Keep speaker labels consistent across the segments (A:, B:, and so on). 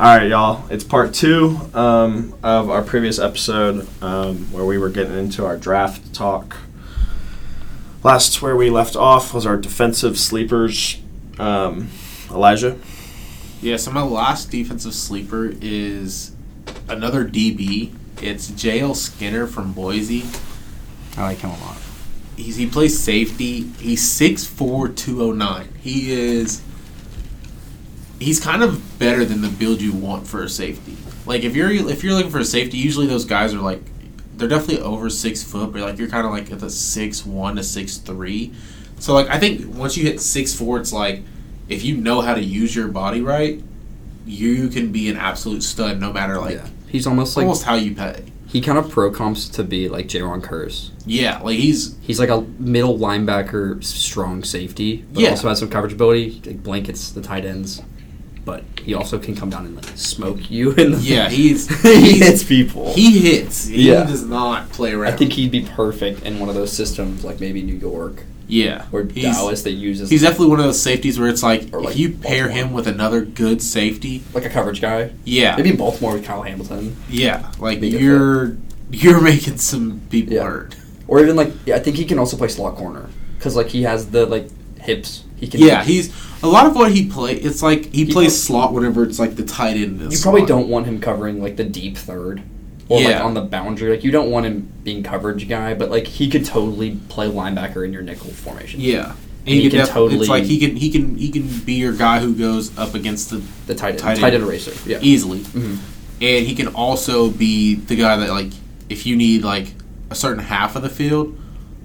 A: All right, y'all. It's part two um, of our previous episode um, where we were getting into our draft talk. Last where we left off was our defensive sleepers. Um, Elijah.
B: Yeah, so my last defensive sleeper is another DB. It's JL Skinner from Boise.
C: I like him a lot.
B: He's, he plays safety. He's 6'4", 209. He is. He's kind of better than the build you want for a safety. Like if you're if you're looking for a safety, usually those guys are like they're definitely over six foot, but like you're kind of like at the six one to six three. So like I think once you hit six four, it's like if you know how to use your body right, you can be an absolute stud no matter like
C: yeah. He's almost like
B: almost how you pay.
C: he kind of pro comps to be like Jaron Curse.
B: Yeah, like he's
C: He's like a middle linebacker, strong safety, but
B: Yeah.
C: also has some coverage ability. Like blankets the tight ends, but he also can come down and like smoke you. In the
B: yeah he's
C: he hits people.
B: He hits. He
C: Yeah.
B: does not play around.
C: I think he'd be perfect in one of those systems, like maybe New York
B: yeah.
C: or
B: he's,
C: Dallas that uses
B: He's definitely one of those safeties where it's like,
C: like
B: if you pair
C: Baltimore.
B: him with another good safety,
C: like a coverage guy.
B: yeah,
C: Maybe in Baltimore with Kyle Hamilton,
B: yeah, like
C: Make
B: you're you're making some people
C: Yeah.
B: hurt.
C: or even like yeah, I think he can also play slot corner because like he has the like hips. He can.
B: Yeah, he's a lot of what he play. It's like he,
C: He
B: plays
C: does-
B: slot whenever it's like the tight end. is
C: You probably
B: slot.
C: don't want him covering like the deep third or like on the boundary. Like you don't want him being coverage guy, but like he could totally play linebacker in your nickel formation.
B: Yeah, and
C: He
B: he,
C: can
B: can totally. It's like he can he can he can be your guy who goes up against the
C: The tight end,
B: Tight
C: tight,
B: end.
C: end racer. Yeah.
B: easily,
C: Mhm.
B: and he can also be the guy that like if you need like a certain half of the field.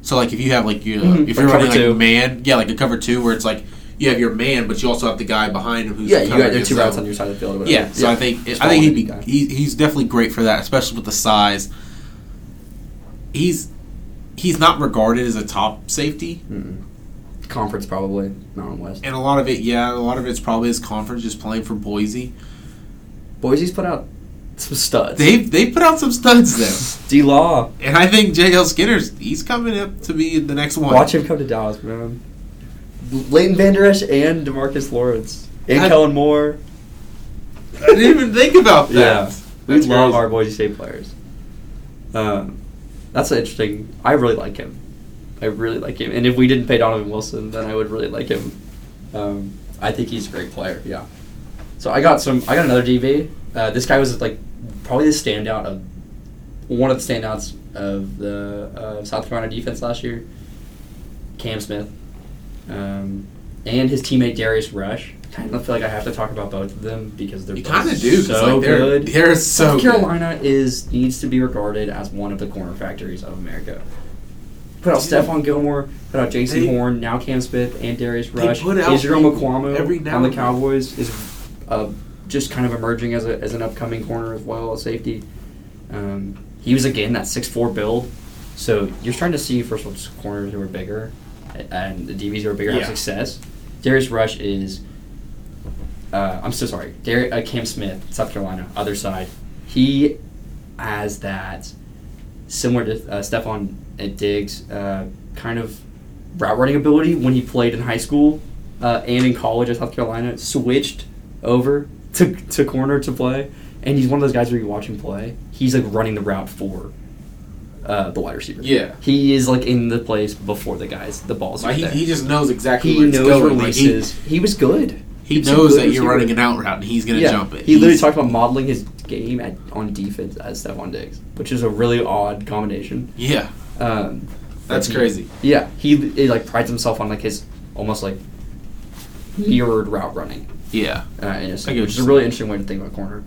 B: So like if you have like you
C: Mhm.
B: if you're running like
C: two.
B: man, yeah, like a cover two where it's like you have your man, but you also have the guy behind him who's
C: Yeah, you got there
B: his
C: two routes on your side of the field.
B: Yeah, so I think I think he'd be he, he's definitely great for that, especially with the size. He's he's not regarded as a top safety,
C: Mm-mm. conference probably Mountain West.
B: and a lot of it, yeah, a lot of it's probably his conference just playing for Boise.
C: Boise's put out some studs.
B: They they put out some studs there,
C: D Law.
B: and I think JL Skinner's he's coming up to be the next one.
C: Watch him come to Dallas, man. Leighton Vander Esch and Demarcus Lawrence and
B: I-
C: Kellen Moore.
B: I didn't even think about that.
C: Yeah, we
B: That's
C: love
B: crazy.
C: our Boise State players. Um, that's interesting. I really like him. I really like him. And if we didn't pay Donovan Wilson, then I would really like him. Um, I think he's a great player. Yeah. So I got some. I got another DB. Uh, this guy was like probably the standout of one of the standouts of the uh, South Carolina defense last year. Cam Smith, um, and his teammate Darius Rush. Kind of feel like I have to talk about both of them because they're
B: You kind of do
C: so
B: like they're
C: good.
B: they're so
C: South
B: good.
C: Carolina is needs to be regarded as one of the corner factories of America. Put out. Stephon Gilmore, put out Jaycee
B: They-
C: Horn, now Cam Smith and Darius Rush. Israel
B: Mukuamu
C: on the. Cowboys is uh, just kind of emerging as, a, as an upcoming corner as well as safety. Um, he was again that six four build, so you're starting to see first of all just corners who are bigger and the DBs who are bigger
B: Yeah.
C: have success. Darius Rush is. Uh, I'm so sorry. Dar- uh, Cam Smith, South Carolina, other side. He has that similar to uh, Stefon Diggs uh, kind of route running ability when he played in high school uh, and in college at South Carolina. Switched over to, to corner to play, and he's one of those guys where you watch him play. He's like running the route for uh, the wide receiver.
B: Yeah.
C: he is like in the place before the guys. The balls
B: Like
C: are
B: he,
C: there.
B: he just knows exactly
C: He knows
B: going. Like, he-
C: releases. he, was good.
B: he,
C: He's
B: knows
C: good
B: that you're running an out route and he's gonna
C: yeah.
B: jump it.
C: He literally
B: He's-
C: talked about modeling his game at, on defense as Stefon Diggs, which is a really odd combination.
B: Yeah,
C: Um,
B: that's
C: he-
B: crazy.
C: Yeah, he, he like prides himself on like his almost like mirrored route running.
B: Yeah,
C: uh, in a
B: I
C: sense, which is a really interesting way to think about corner.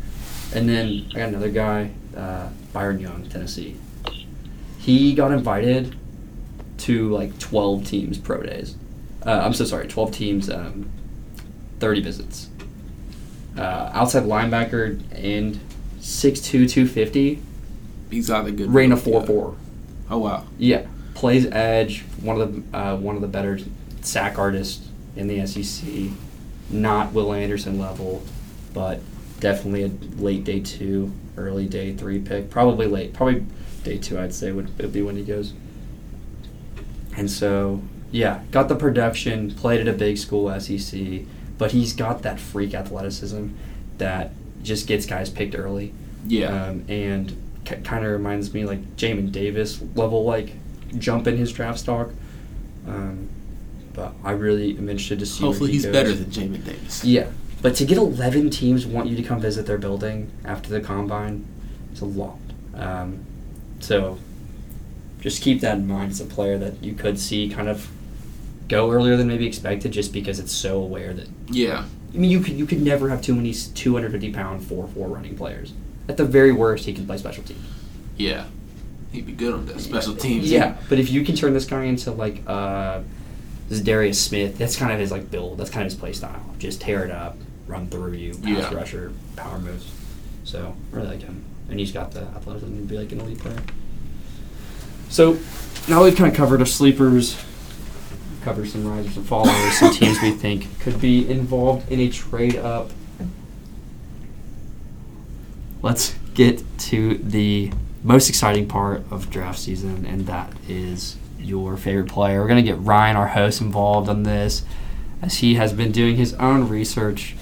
C: And then I got another guy, uh, Byron Young, Tennessee. He got invited to like twelve teams pro days. Uh, I'm so sorry, twelve teams, um, thirty visits. Uh, outside linebacker and 6'2", 250,
B: he's a good.
C: ran
B: of
C: four four.
B: Oh wow.
C: Yeah, plays edge. One of the uh, one of the better sack artists in the SEC. Not Will Anderson level, but definitely a late day two, early day three pick. Probably late, probably day two. I'd say would, would be when he goes. And so, yeah, got the production. Played at a big school, SEC, but he's got that freak athleticism that just gets guys picked early.
B: Yeah.
C: Um, and k- kind of reminds me like Jamin Davis level like jump in his draft stock. Um, but I really am interested to see.
B: Hopefully
C: he
B: he's
C: goes.
B: better than Jamin Davis.
C: Yeah, but to get eleven teams want you to come visit their building after the combine, it's a lot. Um, so just keep that in mind as a player that you could see kind of go earlier than maybe expected, just because it's so aware that
B: Yeah.
C: I mean, you could you could never have too many 250 pound four four running players. At the very worst, he can play special teams.
B: Yeah. He'd be good on that special teams.
C: Yeah, but if you can turn this guy into like uh, this Darius Smith, that's kind of his like build. That's kind of his play style. Just tear it up, run through you, pass
B: Yeah.
C: rusher, power moves. So I really like him, and he's got the athleticism to be like an elite player. So now we've kind of covered our sleepers, covered some risers and fallers, some teams we think could be involved in a trade up. Let's get to the most exciting part of draft season, and that is your favorite player. We're going to get Ryan, our host, involved on this as he has been doing his own research,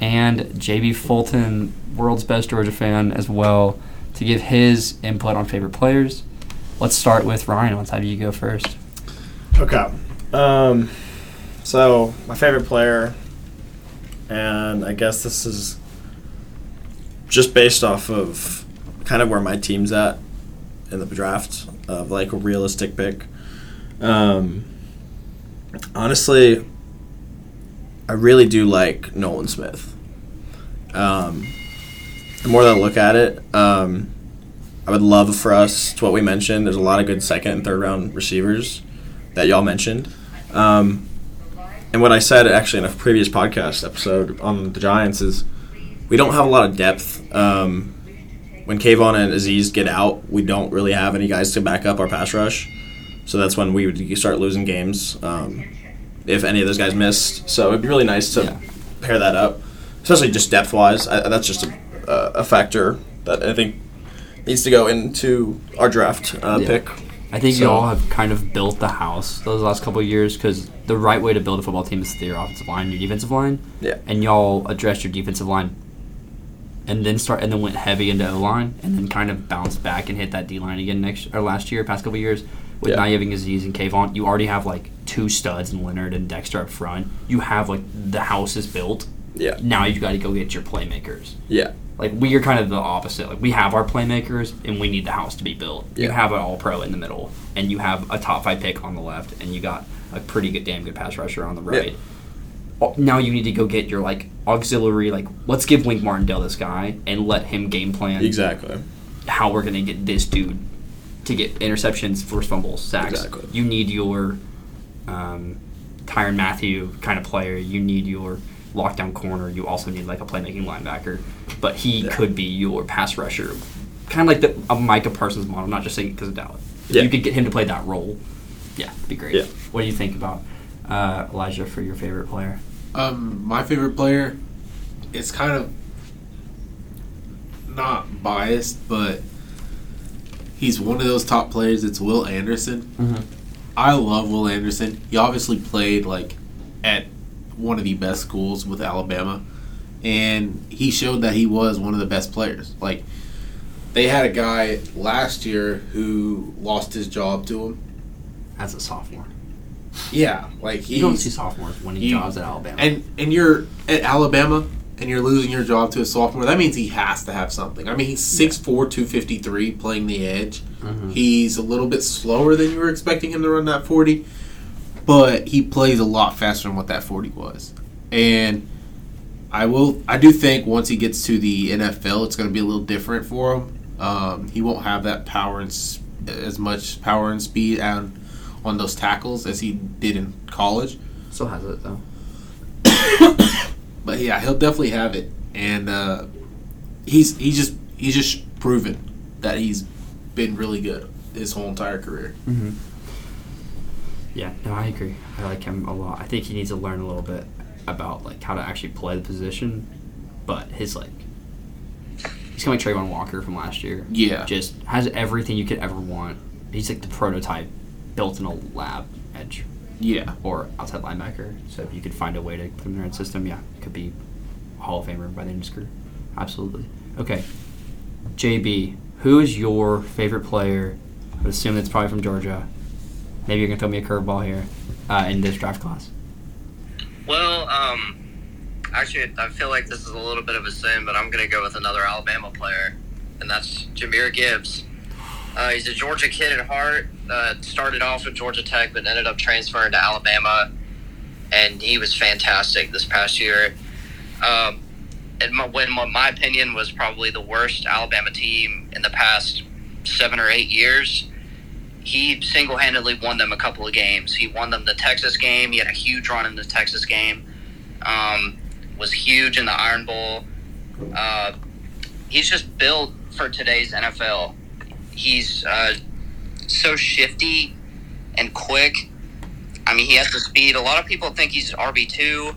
C: and JB Fulton, world's best Georgia fan, as well, to give his input on favorite players. Let's start with Ryan. Let's have you go first.
A: Okay. Um, so my favorite player, and I guess this is just based off of kind of where my team's at in the draft of like a realistic pick. Um, honestly, I really do like Nolan Smith. Um, the more that I look at it, um, I would love for us to what we mentioned. There's a lot of good second and third round receivers that y'all mentioned. Um, and what I said actually in a previous podcast episode on the Giants is we don't have a lot of depth. Um, when Kayvon and Azeez get out, we don't really have any guys to back up our pass rush. So that's when we would start losing games um, if any of those guys missed. So it'd be really nice to
C: Yeah.
A: pair that up, especially just depth wise. That's just a, a factor that I think needs to go into our draft uh,
C: Yeah.
A: pick.
C: I think
A: So-
C: y'all have kind of built the house those last couple of years because the right way to build a football team is through your offensive line, your defensive line,
A: Yeah.
C: and y'all addressed your defensive line, and then start and then went heavy into O line, and then kind of bounced back and hit that D line again next or last year, past couple of years. With
A: Yeah.
C: you having Azeez and Kayvon, you already have like two studs in Leonard and Dexter up front. You have like the house is built.
A: Yeah.
C: Now you've got to go get your playmakers.
A: Yeah.
C: Like we are kind of the opposite. Like we have our playmakers, and we need the house to be built. You have an All Pro in the middle, and you have a top five pick on the left, and you got a pretty good, damn good pass rusher on the right. Oh, Now you need to go get your like auxiliary. Like let's give Wink Martindale this guy and let him game plan
A: Exactly.
C: how we're gonna get this dude to get interceptions, forced fumbles, sacks.
A: Exactly.
C: You need your um, Tyrann Mathieu kind of player. You need your lockdown corner. You also need like a playmaking linebacker. But he
A: Yeah.
C: could be your pass rusher, kind of like the a Micah Parsons model. Not just saying because of Dallas. If
A: Yeah.
C: You could get him to play that role. Yeah, it'd be great.
A: Yeah.
C: What do you think about uh, Elijah for your favorite player?
B: Um, my favorite player, it's kind of not biased, but he's one of those top players. It's Will Anderson.
C: Mm-hmm.
B: I love Will Anderson. He obviously played like at one of the best schools with Alabama, and he showed that he was one of the best players. Like they had a guy last year who lost his job to him.
C: As a sophomore,
B: Yeah, like he
C: you don't see sophomores winning
B: you-
C: jobs at Alabama.
B: and and you're at Alabama and you're losing your job to a sophomore. That means he has to have something. I mean, he's 6'4", 253, playing the edge.
C: Mhm.
B: He's a little bit slower than you were expecting him to run that forty, but he plays a lot faster than what that forty was. And I will, I do think once he gets to the NFL, it's going to be a little different for him. Um, he won't have that power and s- as much power and speed on on those tackles as he did in college.
C: Still has it though.
B: But yeah, he'll definitely have it, and uh, he's he's just he's just proven that he's been really good his whole entire career.
C: Mm-hmm. Yeah, no, I agree. I like him a lot. I think he needs to learn a little bit about like how to actually play the position, but his like he's coming Travon Walker from last year.
B: Yeah,
C: Just has everything you could ever want. He's like the prototype built in a lab edge
B: yeah,
C: or outside linebacker. So if you could find a way to put him in the right system, yeah, it could be Hall of Famer by the end of his career. absolutely. Okay, JB, who is your favorite player? I would assume that's probably from Georgia. Maybe you're gonna throw me a curveball here uh, in this draft class.
D: Well, um, actually, I feel like this is a little bit of a sin, but I'm going to go with another Alabama player, and that's Jahmyr Gibbs. Uh, he's a Georgia kid at heart. Uh, started off at Georgia Tech, but ended up transferring to Alabama, and he was fantastic this past year. Um, and my, when my, my opinion was probably the worst Alabama team in the past seven or eight years, he single-handedly won them a couple of games. He won them the Texas game. He had a huge run in the Texas game. Um, was huge in the Iron Bowl. Uh, he's just built for today's NFL. He's uh, so shifty and quick. I mean, he has the speed. A lot of people think he's RB two.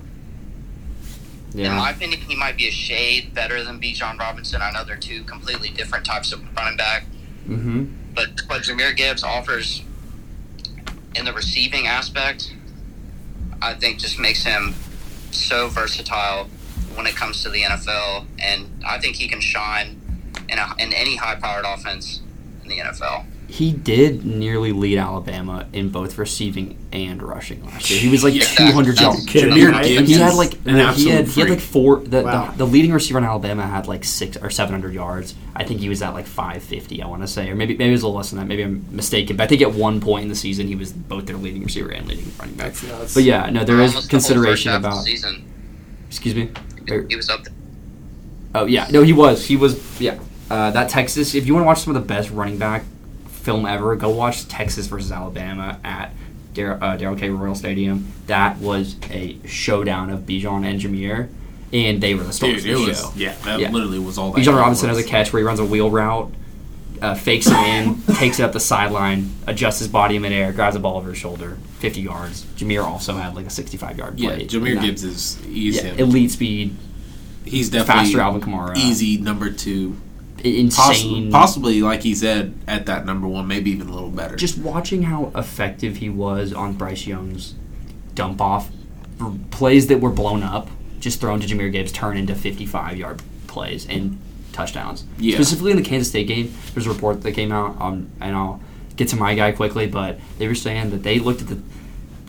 D: In my opinion, he might be a shade better than Bijan Robinson. I know they're two completely different types of running back,
C: Mm-hmm.
D: but what Jahmyr Gibbs offers in the receiving aspect, I think just makes him so versatile when it comes to the NFL, and I think he can shine in, a, in any high-powered offense in the NFL.
C: He did nearly lead Alabama in both receiving and rushing last year. He was like
B: Yeah,
C: 200
D: that's-
C: yards.
A: kidding.
B: Jahmyr
A: I-
B: Gibbs
C: he had like he had
A: absolute
C: he had like four. The,
A: Wow.
C: the the leading receiver in Alabama had like six or 700 yards. I think he was at like 550. I want to say, or maybe maybe it was a little less than that. Maybe I'm mistaken. But I think at one point in the season he was both their leading receiver and leading running back.
B: That's nuts.
C: But yeah, no, there is
D: Almost the whole
C: consideration
D: first half of the
C: about.
D: season.
C: Excuse me.
D: He was up there.
C: Oh yeah, no, he was. He was. Yeah, uh, that Texas. If you want to watch some of the best running back film ever, go watch Texas versus Alabama at Dar- uh, Darrell K. Royal Stadium. That was a showdown of Bijan and Jahmyr, and they were the stars
B: Dude,
C: of
B: it
C: the
B: was
C: show.
B: yeah. That
C: Yeah.
B: literally was all that.
C: Bijan Robinson
B: was.
C: has a catch where he runs a wheel route, uh, fakes it in, takes it up the sideline, adjusts his body in midair, grabs the ball over his shoulder, 50 yards. Jahmyr also had like a 65 yard
B: Yeah,
C: play.
B: Jahmyr
C: in that.
B: Gibbs is he's
C: Yeah, elite speed,
B: He's definitely
C: faster Alvin Kamara.
B: easy number two.
C: Insane.
B: Possibly, possibly, like he said, at that number one, maybe even a little better.
C: just watching how effective he was on Bryce Young's dump off plays that were blown up, just thrown to Jahmyr Gibbs, turn into 55 yard plays and touchdowns.
B: Yeah.
C: Specifically in the Kansas State game, there's a report that came out, um, and I'll get to my guy quickly, but they were saying that they looked at the.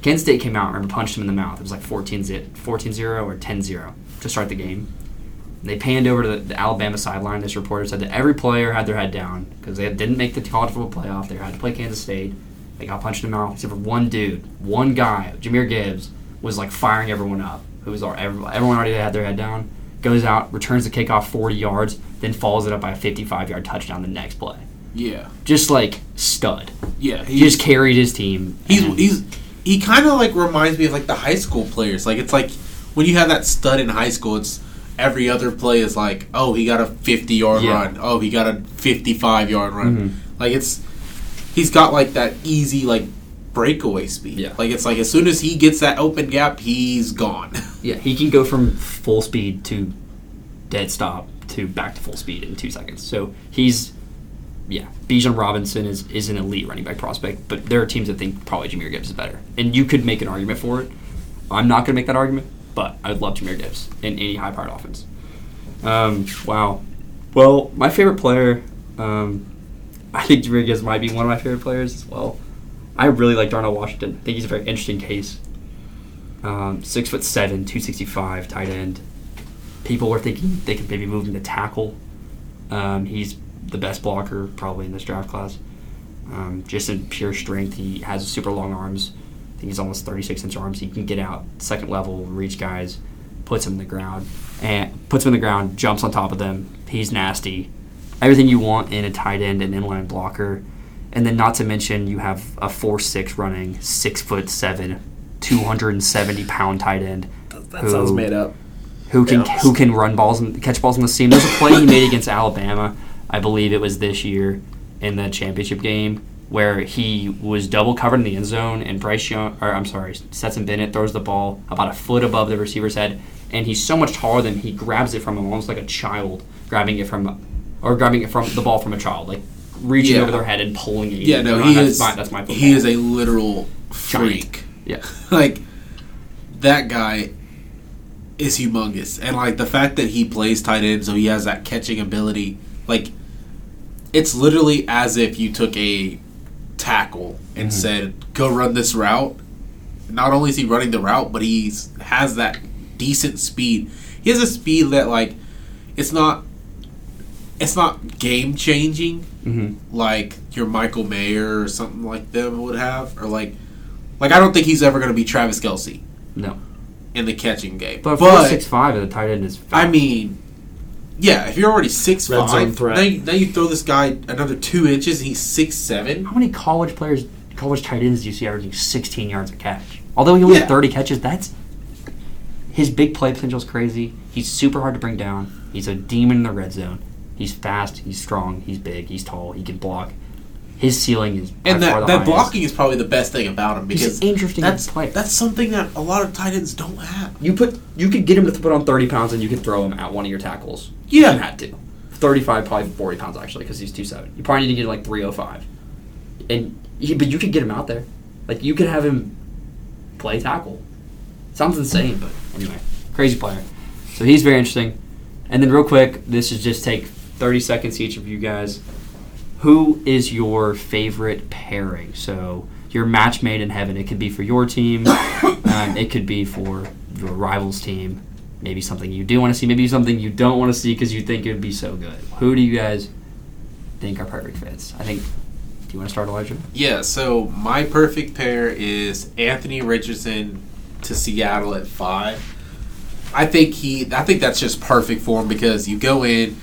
C: Kansas State came out, remember, punched him in the mouth. It was like 14 0 or 10 0 to start the game. They panned over to the, the Alabama sideline. This reporter said that every player had their head down because they didn't make the college football playoff. They had to play Kansas State. They got punched in the mouth, except for one dude, one guy, Jahmyr Gibbs, was like firing everyone up. Who was all, everyone, already had their head down. Goes out, returns the kickoff 40 yards, then follows it up by a 55 yard touchdown the next play.
B: yeah,
C: Just like stud.
B: yeah.
C: He just carried his team.
B: He's he's he kind of like reminds me of like the high school players. Like it's like when you have that stud in high school, it's every other play is like, oh, he got a fifty yard
C: Yeah.
B: run. Oh, he got a fifty five yard run.
C: Mhm.
B: Like it's he's got like that easy like breakaway speed.
C: Yeah.
B: Like it's like as soon as he gets that open gap, he's gone.
C: Yeah, he can go from full speed to dead stop to back to full speed in two seconds. So he's, yeah, Bijan Robinson is, is an elite running back prospect, but there are teams that think probably Jahmyr Gibbs is better. And you could make an argument for it. I'm not going to make that argument, but I would love Jahmyr Gibbs in any high powered offense. Um, wow. Well, my favorite player, um, I think Jahmyr Gibbs might be one of my favorite players as well. I really like Darnell Washington. I think he's a very interesting case. Um, six foot seven, two sixty five, tight end. People were thinking they could maybe move him to tackle. Um, he's the best blocker probably in this draft class. Um, just in pure strength, he has super long arms. I think he's almost 36 inch arms. He can get out second level, reach guys, puts him in the ground, and puts him in the ground, jumps on top of them. He's nasty. Everything you want in a tight end and inline blocker. And then, not to mention, you have a four six running, six foot seven, 270 pound tight end
A: That
C: Who-
A: sounds made up.
C: who can
A: Yeah.
C: who can run balls and catch balls on the seam. There's a play he made against Alabama, I believe it was this year in the championship game, where he was double covered in the end zone, and Bryce Young, or I'm sorry, Stetson Bennett throws the ball about a foot above the receiver's head, and he's so much taller than he grabs it from him almost like a child grabbing it from, or grabbing it from the ball from a child, like reaching
B: Yeah.
C: over their head and pulling it.
B: Yeah, no, he
C: that's
B: is.
C: My, that's my
B: he is a literal
C: Giant.
B: freak.
C: Yeah.
B: like that guy. is humongous, and like the fact that he plays tight end, so he has that catching ability. Like, it's literally as if you took a tackle and said, "Go run this route." Not only is he running the route, but he's has that decent speed. He has a speed that like it's not it's not game changing
C: Mm-hmm.
B: like your Michael Mayer or something like them would have, or like like I don't think he's ever going to be Travis Kelce
C: No,
B: in the catching game.
C: but four six five and the tight end is. Fast.
B: I mean, yeah, if you're already six
A: Red zone
B: five,
A: threat.
B: now you, now you throw this guy another two inches, and he's six seven.
C: how many college players, college tight ends do you see averaging sixteen yards a catch? Although he only
B: Yeah.
C: had thirty catches, that's his big play potential is crazy. He's super hard to bring down. He's a demon in the red zone. He's fast. He's strong. He's big. He's tall. He can block. His ceiling is
B: And
C: far
B: that, that
C: highest.
B: blocking is probably the best thing about him
C: He's
B: because
C: interesting
B: that's
C: to play.
B: that's something that a lot of tight ends don't have.
C: You put you could get him to put on thirty pounds and you could throw him at one of your tackles.
B: Yeah.
C: you had to. Thirty five, probably forty pounds actually, because he's two seven. You probably need to get like three oh five, and he, but you could get him out there. Like you could have him play tackle. Sounds insane, but anyway, crazy player. So he's very interesting. And then real quick, this is just take thirty seconds each of you guys. Who is your favorite pairing? So your match made in heaven. It could be for your team. um, it could be for your rival's team. Maybe something you do want to see. Maybe something you don't want to see because you think it would be so good. Who do you guys think are perfect fits? I think. Do you want to start, Elijah?
B: Yeah, so my perfect pair is Anthony Richardson to Seattle at five. I think he I think that's just perfect for him because you go in,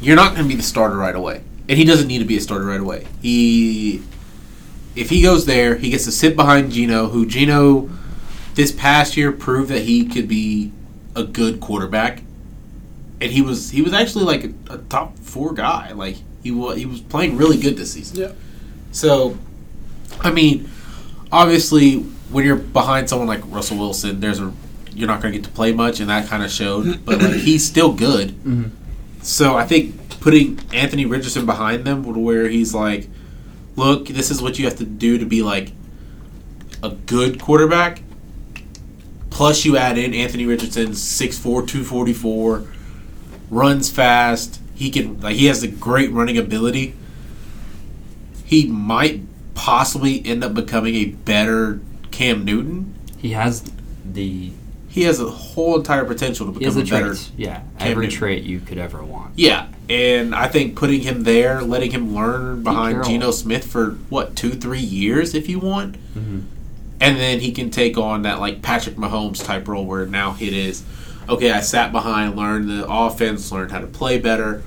B: you're not gonna be the starter right away. And he doesn't need to be a starter right away. He if he goes there, he gets to sit behind Geno, who Geno this past year proved that he could be a good quarterback. And he was he was actually like a, a top four guy. Like he was he was playing really good this season.
A: Yeah.
B: So, I mean, obviously, when you're behind someone like Russell Wilson, there's a you're not going to get to play much, and that kind of showed. But like, he's still good.
C: Mhm.
B: So I think putting Anthony Richardson behind them, where he's like, "Look, this is what you have to do to be like a good quarterback." Plus, you add in Anthony Richardson, 6'4", 244, runs fast. He can like he has a great running ability he might possibly end up becoming a better Cam Newton.
C: He has the
B: He has a whole entire potential to become a better.
C: traits. Yeah, every
B: Newton.
C: trait you could ever want.
B: Yeah, and I think putting him there, letting him learn behind. Geno Smith for what two, three years, if you want,
C: Mhm.
B: and then he can take on that like Patrick Mahomes type role where now it is, okay, I sat behind, learned the offense, learned how to play better.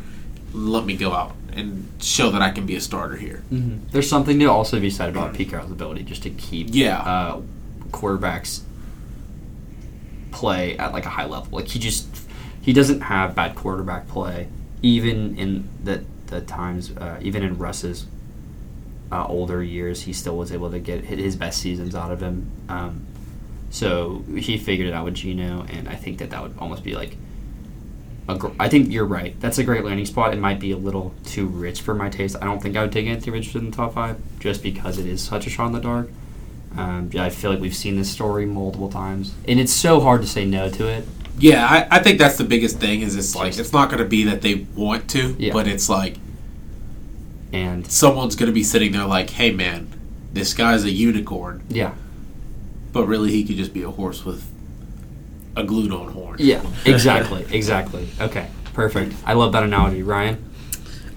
B: Let me go out and show that I can be a starter here.
C: hmm There's something to also be said about Pete Carroll's ability just to keep
B: Yeah.
C: uh, quarterbacks play at like a high level. Like he just he doesn't have bad quarterback play, even in the the times, uh, even in Russ's uh, older years, he still was able to get his best seasons out of him. Um, so he figured it out with Geno, and I think that that would almost be like. A gr- I think you're right. That's a great landing spot. It might be a little too rich for my taste. I don't think I would take Anthony Richardson in the top five just because it is such a shot in the dark. Um, yeah, I feel like we've seen this story multiple times, and it's so hard to say no to it.
B: Yeah, I, I think that's the biggest thing. Is it's like it's not going to be that they want to,
C: Yeah.
B: but it's like
C: And
B: someone's going to be sitting there like, "Hey, man, this guy's a unicorn,"
C: yeah,
B: but really he could just be a horse with a glued-on horn.
C: yeah, exactly, exactly. Okay, perfect. I love that analogy, Ryan.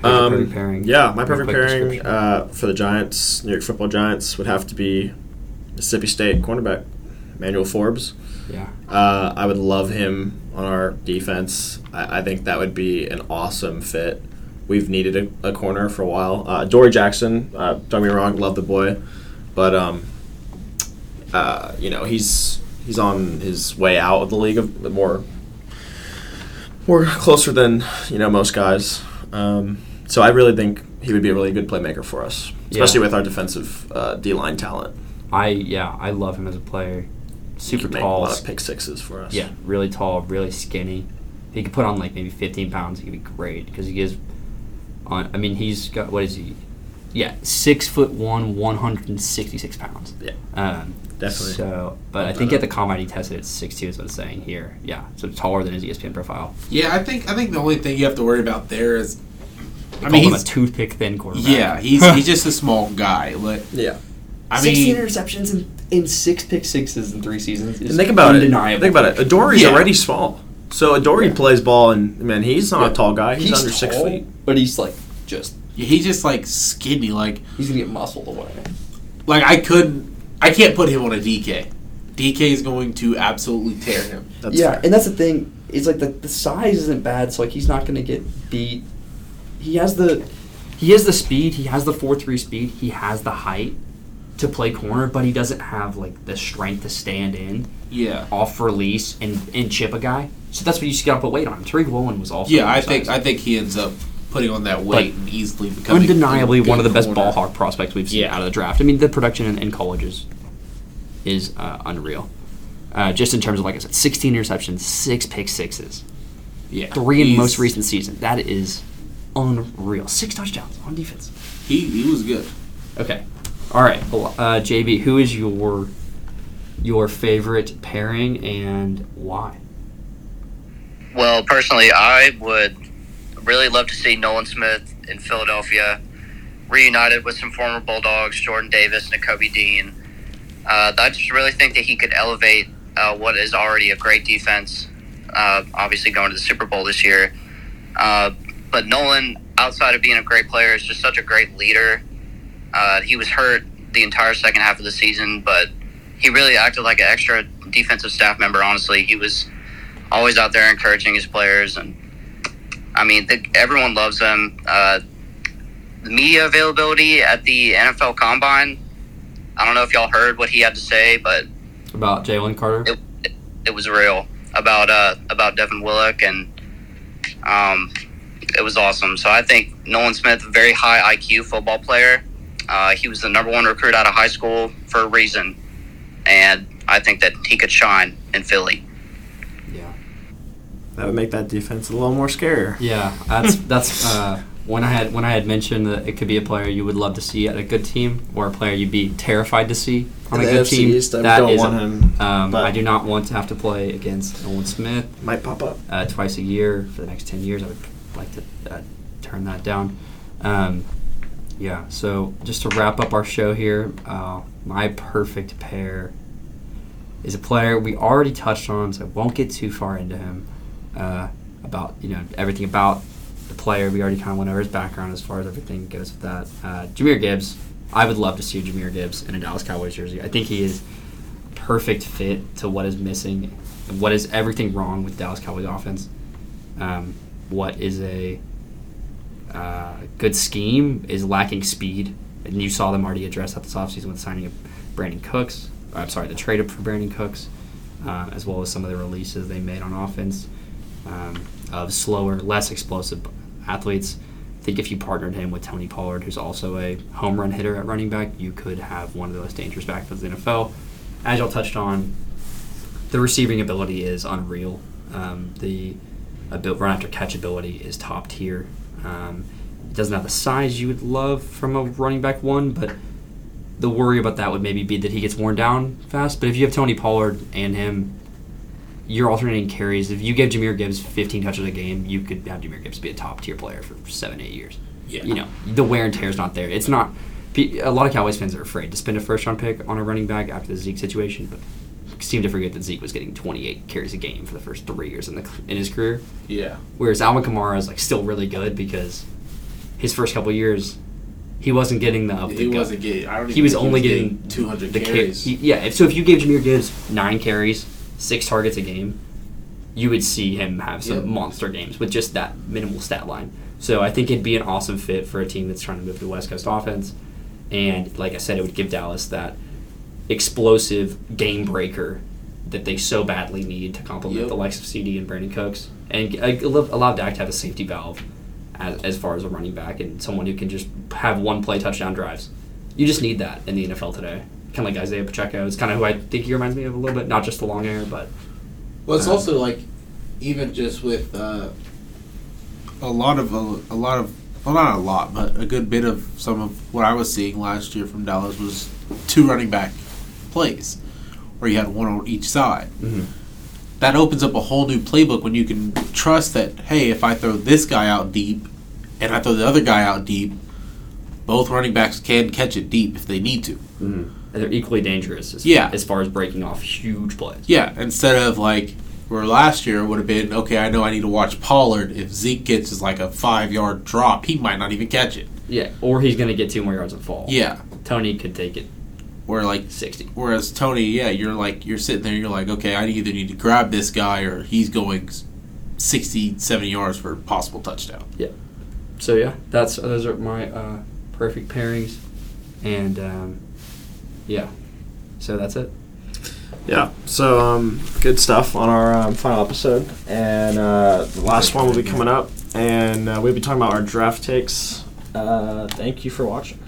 A: Um,
C: pairing?
A: Yeah, my perfect pairing uh, for the Giants, New York Football Giants, would have to be Mississippi State cornerback Emmanuel Forbes.
C: yeah,
A: Uh, I would love him on our defense. I, I think that would be an awesome fit. We've needed a, a corner for a while. Uh, Dory Jackson, uh, don't get me wrong, love the boy, but um, uh, you know he's he's on his way out of the league, of more more closer than you know most guys. Um, so I really think he would be a really good playmaker for us, especially
C: Yeah.
A: with our defensive uh, D line talent.
C: I yeah, I love him as a player.
A: He
C: Super
A: could make
C: tall,
A: a lot of pick sixes for us.
C: Yeah, really tall, really skinny. If he could put on like maybe 15 pounds, he could be great because he gives. On, I mean, he's got what is he? yeah, six foot one, one hundred and sixty six pounds.
A: Yeah.
C: Um,
A: Definitely.
C: So, but I think at the combine he tested at six two is what it's saying here. Yeah, so taller than his ESPN profile.
B: Yeah, I think I think the only thing you have to worry about there is, I
C: I
B: mean,
C: mean, him a toothpick thin quarterback.
B: yeah, he's he's just a small guy. Like,
C: yeah.
B: I
C: Sixteen
B: mean,
C: interceptions in, in six pick sixes in three seasons. Is
A: think about
C: undeniable.
A: it. Think about it. Adoree's
B: Yeah.
A: already small. So Adori
C: Yeah.
A: plays ball, and man, he's not
C: Yeah.
A: a tall guy. He's,
C: He's
A: under six feet.
C: but he's like just
B: he's just like skinny. Like,
C: he's gonna get muscled away.
B: like I couldn't, I can't put him on a DK. DK is going to absolutely tear him.
A: That's
C: yeah,
A: fair.
C: and that's the thing. It's like the, the size isn't bad, so like he's not gonna get beat. He has the he has the speed. He has the four three speed. He has the height to play corner, but he doesn't have like the strength to stand in
B: Yeah,
C: off release and and chip a guy. So that's what you just gotta put weight on. Tariq Woolen was also
B: yeah. I think I think he ends up putting on that weight and easily becoming
C: undeniably
B: good
C: one of the best ball hawk prospects we've seen
B: Yeah.
C: out of the draft. I mean, the production in, in college is, is uh, unreal. Uh, just in terms of, like I said, 16 interceptions, six pick sixes,
B: Yeah,
C: three in
B: he's-
C: most recent season. That is unreal. Six touchdowns on defense.
B: He he was good.
C: Okay. All right. Uh, JB, who is your your favorite pairing and why?
D: Well, personally, I would really love to see Nolan Smith in Philadelphia reunited with some former Bulldogs, Jordan Davis and Kobe Dean. Uh, I just really think that he could elevate uh, what is already a great defense. Uh, obviously, going to the Super Bowl this year. Uh, but Nolan, outside of being a great player, is just such a great leader. Uh, he was hurt the entire second half of the season, but he really acted like an extra defensive staff member. Honestly, he was always out there encouraging his players, and I mean, the, everyone loves him. Uh, the media availability at the NFL Combine. I don't know if y'all heard what he had to say, but
C: About Jalen Carter?
D: it, it was real about uh, about Devin Willock, and um, it was awesome. So I think Nolan Smith, very high IQ football player. Uh, he was the number one recruit out of high school for a reason, and I think that he could shine in Philly.
C: Yeah.
A: That would make that defense a little more scarier.
C: Yeah, that's that's uh, when I had when I had mentioned that it could be a player you would love to see at a good team, or a player you'd be terrified to see on
A: In
C: a good
A: AFC
C: team.
A: East, I
C: that
A: don't
C: is-
A: want him.
C: Um, I do not want to have to play against Nolan Smith
A: Might pop up.
C: uh, twice a year for the next ten years. I would like to uh, turn that down. Um, yeah. So just to wrap up our show here, uh, my perfect pair is a player we already touched on, so I won't get too far into him. Uh, about you know everything about the player. We already kind of went over his background as far as everything goes with that. Uh, Jahmyr Gibbs. I would love to see Jahmyr Gibbs in a Dallas Cowboys jersey. I think he is perfect fit to what is missing, what is everything wrong with Dallas Cowboys offense. Um, what is a uh, good scheme is lacking speed, and you saw them already address that this offseason with signing of Brandin Cooks. I'm sorry, the trade up for Brandin Cooks, uh, as well as some of the releases they made on offense um, of slower, less explosive athletes. I think if you partnered him with Tony Pollard, who's also a home run hitter at running back, you could have one of the most dangerous backfields in the NFL. As y'all touched on, the receiving ability is unreal. Um, the run after catch ability is top tier. Um, it doesn't have the size you would love from a running back one, but the worry about that would maybe be that he gets worn down fast. But if you have Tony Pollard and him, you're alternating carries. If you give Jahmyr Gibbs 15 touches a game, you could have Jahmyr Gibbs be a top tier player for seven, eight years.
B: Yeah.
C: You know, the wear and tear is not there. It's not. A lot of Cowboys fans are afraid to spend a first round pick on a running back after the Zeke situation, but seem to forget that Zeke was getting 28 carries a game for the first three years in the in his career.
B: Yeah.
C: Whereas Alvin Kamara is like still really good because his first couple years, he wasn't getting the up
B: He wasn't getting. I don't.
C: He was only getting
B: 200
C: the ca-
B: carries.
C: he- yeah, if, so if you gave Jahmyr Gibbs nine carries, six targets a game, you would see him have some
B: Yep.
C: monster games with just that minimal stat line. So I think it'd be an awesome fit for a team that's trying to move to the West Coast offense. And like I said, it would give Dallas that explosive game breaker that they so badly need to complement
B: Yep.
C: the likes of CD and Brandin Cooks, and uh, allow Dak to have a safety valve as, as far as a running back and someone who can just have one play touchdown drives. You just need that in the NFL today. Kind of like Isaiah Pacheco. It's kind of who I think he reminds me of a little bit. Not just the long hair, but
B: Well, it's
C: Um,
B: also like even just with uh, a lot of a, a lot of well, not a lot, but a good bit of some of what I was seeing last year from Dallas was two running back plays, where you had one on each side.
C: Mhm.
B: That opens up a whole new playbook when you can trust that, hey, if I throw this guy out deep and I throw the other guy out deep, both running backs can catch it deep if they need to.
C: Mm-hmm. And they're equally dangerous. As,
B: Yeah.
C: As far as breaking off huge plays.
B: Yeah, instead of like where last year would have been, okay, I know I need to watch Pollard. If Zeke gets is like a five yard drop, he might not even catch it.
C: Yeah. Or he's going to get two more yards and fall.
B: Yeah,
C: Tony could take it
B: where like
C: 60.
B: whereas Tony, yeah, you're like you're sitting there, you're like, okay, I either need to grab this guy or he's going 60, 70 yards for a possible touchdown. Yeah.
C: So yeah, that's those are my uh, perfect pairings, and um, yeah, so that's it.
A: Yeah. So um, good stuff on our um, final episode, and uh, the last one will be coming up, and uh, we'll be talking about our draft takes. Uh, thank you for watching.